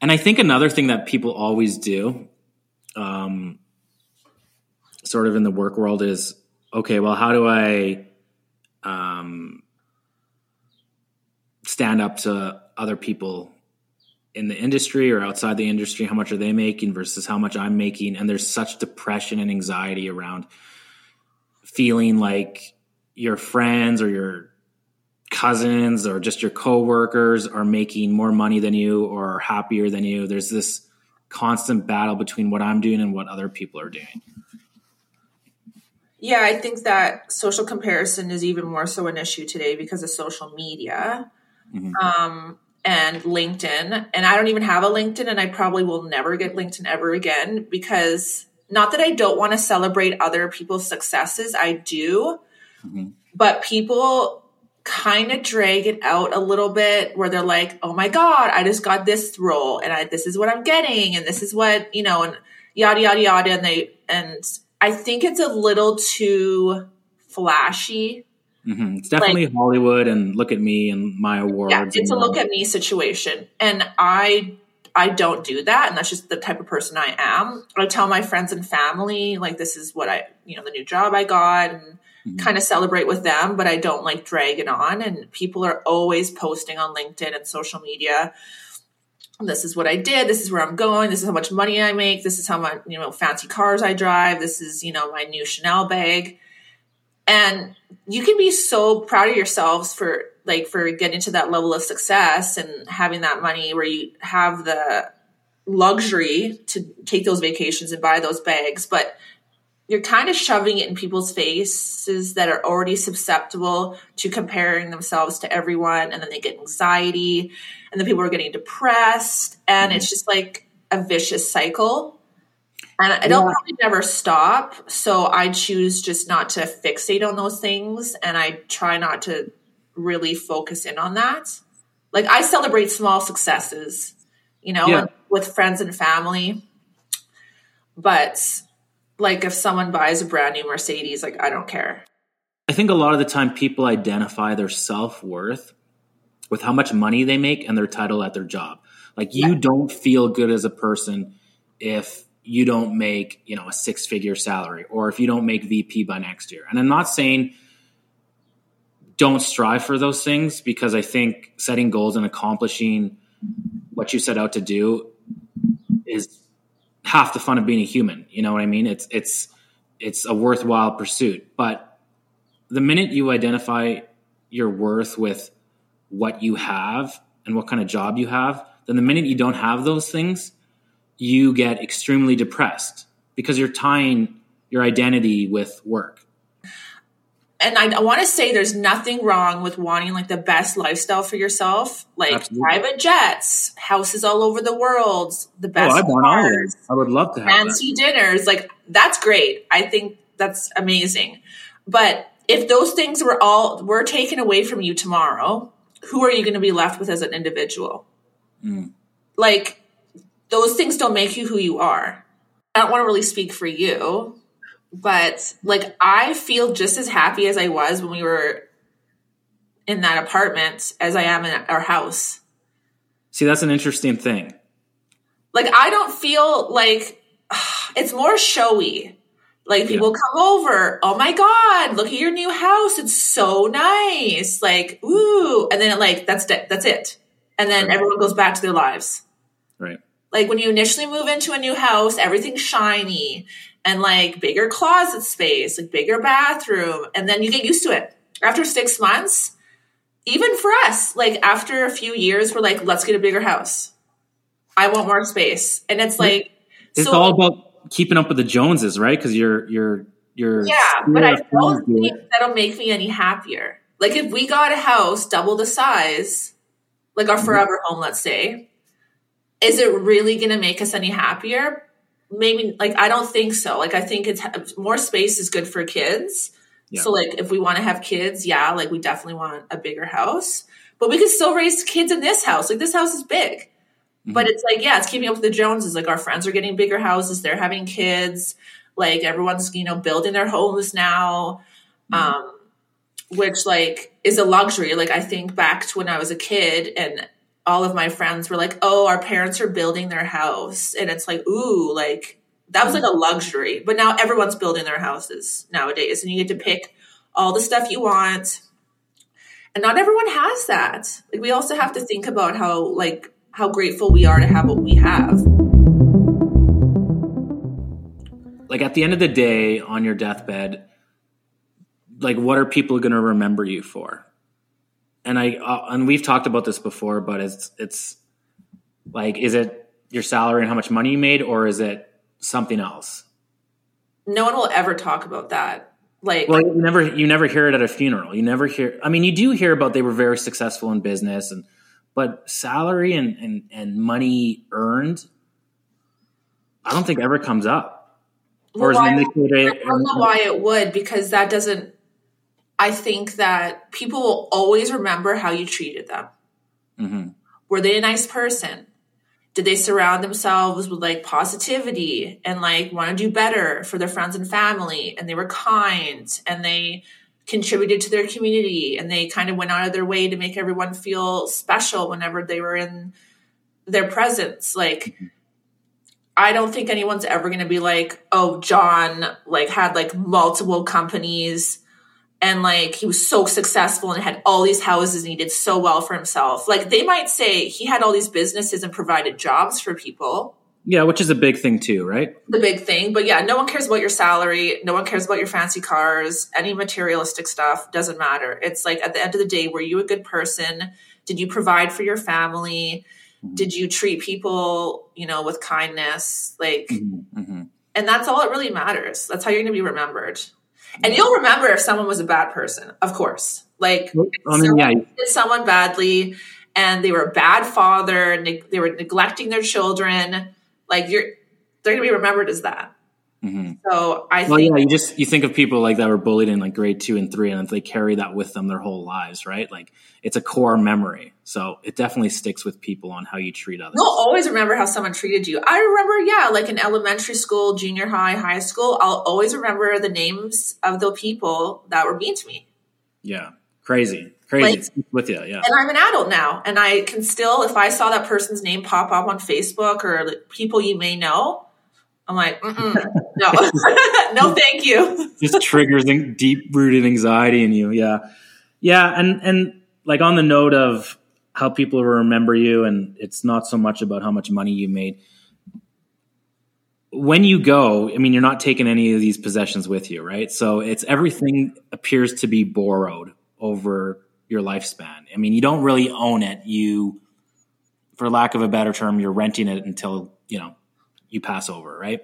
And I think another thing that people always do, um, sort of in the work world, is okay. Well, how do I um, stand up to other people in the industry or outside the industry? How much are they making versus how much I'm making? And there's such depression and anxiety around feeling like your friends or your cousins or just your coworkers are making more money than you or happier than you. There's this constant battle between what I'm doing and what other people are doing. Yeah, I think that social comparison is even more so an issue today because of social media mm-hmm. um, and LinkedIn. And I don't even have a LinkedIn, and I probably will never get LinkedIn ever again because not that I don't want to celebrate other people's successes, I do. Mm-hmm. But people kind of drag it out a little bit where they're like, oh my God, I just got this role and I, this is what I'm getting and this is what, you know, and yada, yada, yada. And they, and I think it's a little too flashy. Mm-hmm. It's definitely like, Hollywood and look at me and my awards. Yeah, it's a look at me situation. And I, I don't do that. And that's just the type of person I am. I tell my friends and family, like, this is what I, you know, the new job I got and, mm-hmm. kind of celebrate with them, but I don't like drag it on. And people are always posting on LinkedIn and social media. This is what I did. This is where I'm going. This is how much money I make. This is how much, you know, fancy cars I drive. This is, you know, my new Chanel bag. And you can be so proud of yourselves for like for getting to that level of success and having that money where you have the luxury to take those vacations and buy those bags but you're kind of shoving it in people's faces that are already susceptible to comparing themselves to everyone and then they get anxiety and then people are getting depressed and mm-hmm. it's just like a vicious cycle and it'll yeah. probably never stop so i choose just not to fixate on those things and i try not to really focus in on that like i celebrate small successes you know yeah. with friends and family but like if someone buys a brand new Mercedes, like I don't care. I think a lot of the time people identify their self worth with how much money they make and their title at their job. Like you yeah. don't feel good as a person if you don't make, you know, a six figure salary or if you don't make VP by next year. And I'm not saying don't strive for those things because I think setting goals and accomplishing what you set out to do half the fun of being a human. You know what I mean? It's it's it's a worthwhile pursuit. But the minute you identify your worth with what you have and what kind of job you have, then the minute you don't have those things, you get extremely depressed because you're tying your identity with work and I, I want to say there's nothing wrong with wanting like the best lifestyle for yourself, like Absolutely. private jets, houses all over the world, the oh, best. Oh, I want all I would love to have fancy that. dinners. Like that's great. I think that's amazing. But if those things were all were taken away from you tomorrow, who are you going to be left with as an individual? Mm. Like those things don't make you who you are. I don't want to really speak for you, but like I feel just as happy as I was when we were in that apartment as I am in our house. See, that's an interesting thing. Like I don't feel like it's more showy. Like people yeah. come over, oh my god, look at your new house, it's so nice. Like, ooh, and then like that's that's it. And then right. everyone goes back to their lives. Right. Like when you initially move into a new house, everything's shiny and like bigger closet space, like bigger bathroom, and then you get used to it. After six months, even for us, like after a few years, we're like, let's get a bigger house. I want more space, and it's like it's so, all about keeping up with the Joneses, right? Because you're you're you're yeah, but I don't think that'll make me any happier. Like if we got a house double the size, like our mm-hmm. forever home, let's say, is it really going to make us any happier? Maybe like I don't think so. Like I think it's more space is good for kids. Yeah. So like if we want to have kids, yeah, like we definitely want a bigger house. But we could still raise kids in this house. Like this house is big. Mm-hmm. But it's like, yeah, it's keeping up with the Joneses. Like our friends are getting bigger houses, they're having kids. Like everyone's, you know, building their homes now. Mm-hmm. Um, which like is a luxury. Like I think back to when I was a kid and all of my friends were like, "Oh, our parents are building their house," and it's like, "Ooh, like that was like a luxury." But now everyone's building their houses nowadays, and you get to pick all the stuff you want. And not everyone has that. Like we also have to think about how like how grateful we are to have what we have. Like at the end of the day on your deathbed, like what are people going to remember you for? And I uh, and we've talked about this before, but it's it's like is it your salary and how much money you made or is it something else? No one will ever talk about that. Like well, you never you never hear it at a funeral. You never hear. I mean, you do hear about they were very successful in business, and but salary and and and money earned, I don't think ever comes up. Well, or is why, I don't know why it would because that doesn't. I think that people will always remember how you treated them. Mm-hmm. Were they a nice person? did they surround themselves with like positivity and like want to do better for their friends and family and they were kind and they contributed to their community and they kind of went out of their way to make everyone feel special whenever they were in their presence like I don't think anyone's ever going to be like, "Oh, John like had like multiple companies and like he was so successful and had all these houses and he did so well for himself. Like they might say he had all these businesses and provided jobs for people. Yeah, which is a big thing too, right? The big thing. But yeah, no one cares about your salary. No one cares about your fancy cars. Any materialistic stuff doesn't matter. It's like at the end of the day, were you a good person? Did you provide for your family? Mm-hmm. Did you treat people, you know, with kindness? Like, mm-hmm. mm-hmm. and that's all it really matters. That's how you're going to be remembered. And you'll remember if someone was a bad person, of course. Like I mean, yeah. did someone badly and they were a bad father, they were neglecting their children. Like you're, they're gonna be remembered as that. Mm-hmm. So I well, think, yeah, you just you think of people like that were bullied in like grade two and three, and they carry that with them their whole lives, right? Like it's a core memory, so it definitely sticks with people on how you treat others. You'll always remember how someone treated you. I remember, yeah, like in elementary school, junior high, high school, I'll always remember the names of the people that were mean to me. Yeah, crazy, crazy like, with you. Yeah, and I'm an adult now, and I can still, if I saw that person's name pop up on Facebook or like, people you may know I'm like, no, no, thank you. Just triggers deep rooted anxiety in you. Yeah. Yeah. And, and like on the note of how people remember you, and it's not so much about how much money you made. When you go, I mean, you're not taking any of these possessions with you, right? So it's everything appears to be borrowed over your lifespan. I mean, you don't really own it. You, for lack of a better term, you're renting it until, you know, you pass over, right?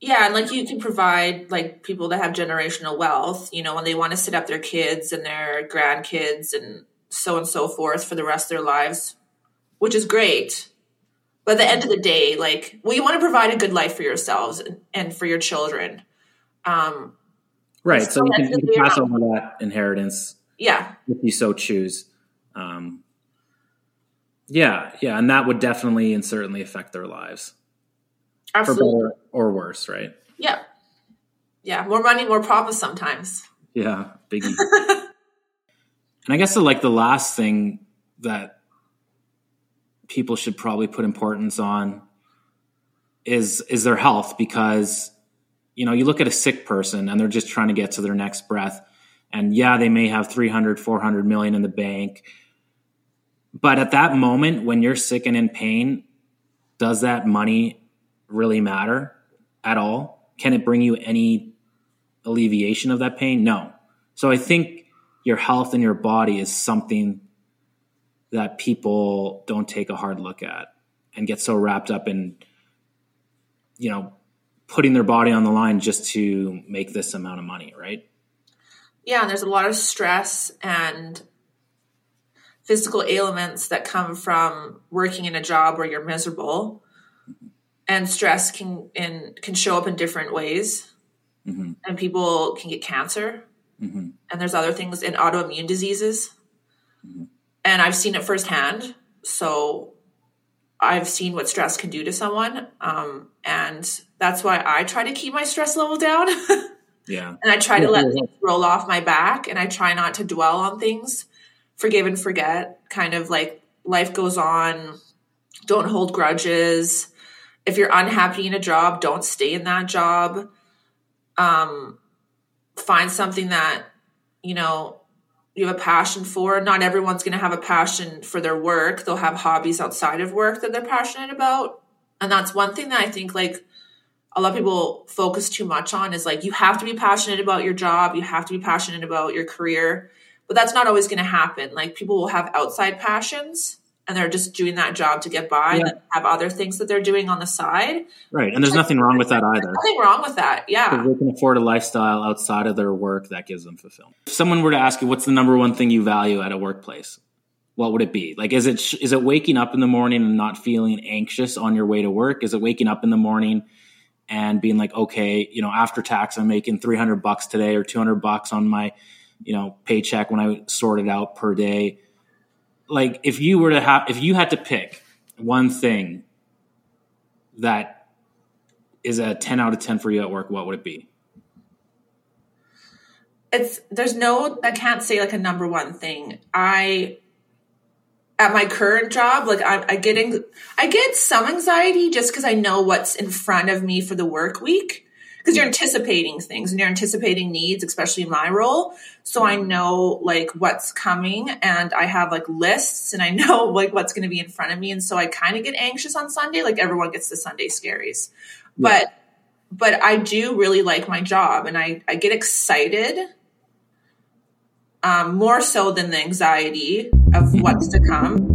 Yeah, and like you can provide like people that have generational wealth, you know, when they want to set up their kids and their grandkids and so on and so forth for the rest of their lives, which is great. But at the end of the day, like, well, you want to provide a good life for yourselves and, for your children. Um, right. So, you can, you can pass over that inheritance. Yeah. If you so choose. Um, yeah. Yeah. And that would definitely and certainly affect their lives. Absolutely. For better or worse, right? Yeah. Yeah. More money, more problems sometimes. Yeah. Biggie. and I guess the, like the last thing that people should probably put importance on is is their health because you know you look at a sick person and they're just trying to get to their next breath and yeah they may have 300 400 million in the bank but at that moment when you're sick and in pain does that money really matter at all? Can it bring you any alleviation of that pain? No. So I think your health and your body is something that people don't take a hard look at and get so wrapped up in, you know, putting their body on the line just to make this amount of money, right? Yeah, and there's a lot of stress and physical ailments that come from working in a job where you're miserable and stress can and can show up in different ways. Mm-hmm. and people can get cancer. Mm-hmm. and there's other things in autoimmune diseases. Mm-hmm. and i've seen it firsthand. So i've seen what stress can do to someone. Um, and that's why i try to keep my stress level down. Yeah. And i try to let things roll off my back. And i try not to dwell on things. Forgive and forget. Kind of like life goes on. Don't hold grudges. If you're unhappy in a job, don't stay in that job. Um, find something that, you know, you have a passion for. Not everyone's going to have a passion for their work. They'll have hobbies outside of work that they're passionate about. And that's one thing that I think like a lot of people focus too much on is like you have to be passionate about your job, you have to be passionate about your career, but that's not always going to happen. Like people will have outside passions and they're just doing that job to get by yeah. and have other things that they're doing on the side. Right. And there's nothing wrong with that either. Nothing wrong with that. Yeah. They can afford a lifestyle outside of their work that gives them fulfillment. If someone were to ask you, what's the number one thing you value at a workplace? What would it be? Like, is it, is it waking up in the morning and not feeling anxious on your way to work? Is it waking up in the morning and being like, okay, you know, after tax, I'm making 300 bucks today or 200 bucks on my, you know, paycheck when I sort it out per day. Like if you were to have, if you had to pick one thing that is a 10 out of 10 for you at work, what would it be? It's, there's no, I can't say like a number one thing. I, at my current job, like I, I getting, I get some anxiety just because I know what's in front of me for the work week. Because you're anticipating things and you're anticipating needs, especially in my role. So I know like what's coming and I have like lists and I know like what's going to be in front of me. And so I kind of get anxious on Sunday. Like everyone gets the Sunday scaries. Yeah. But but I do really like my job and I, I get excited um, more so than the anxiety of what's to come.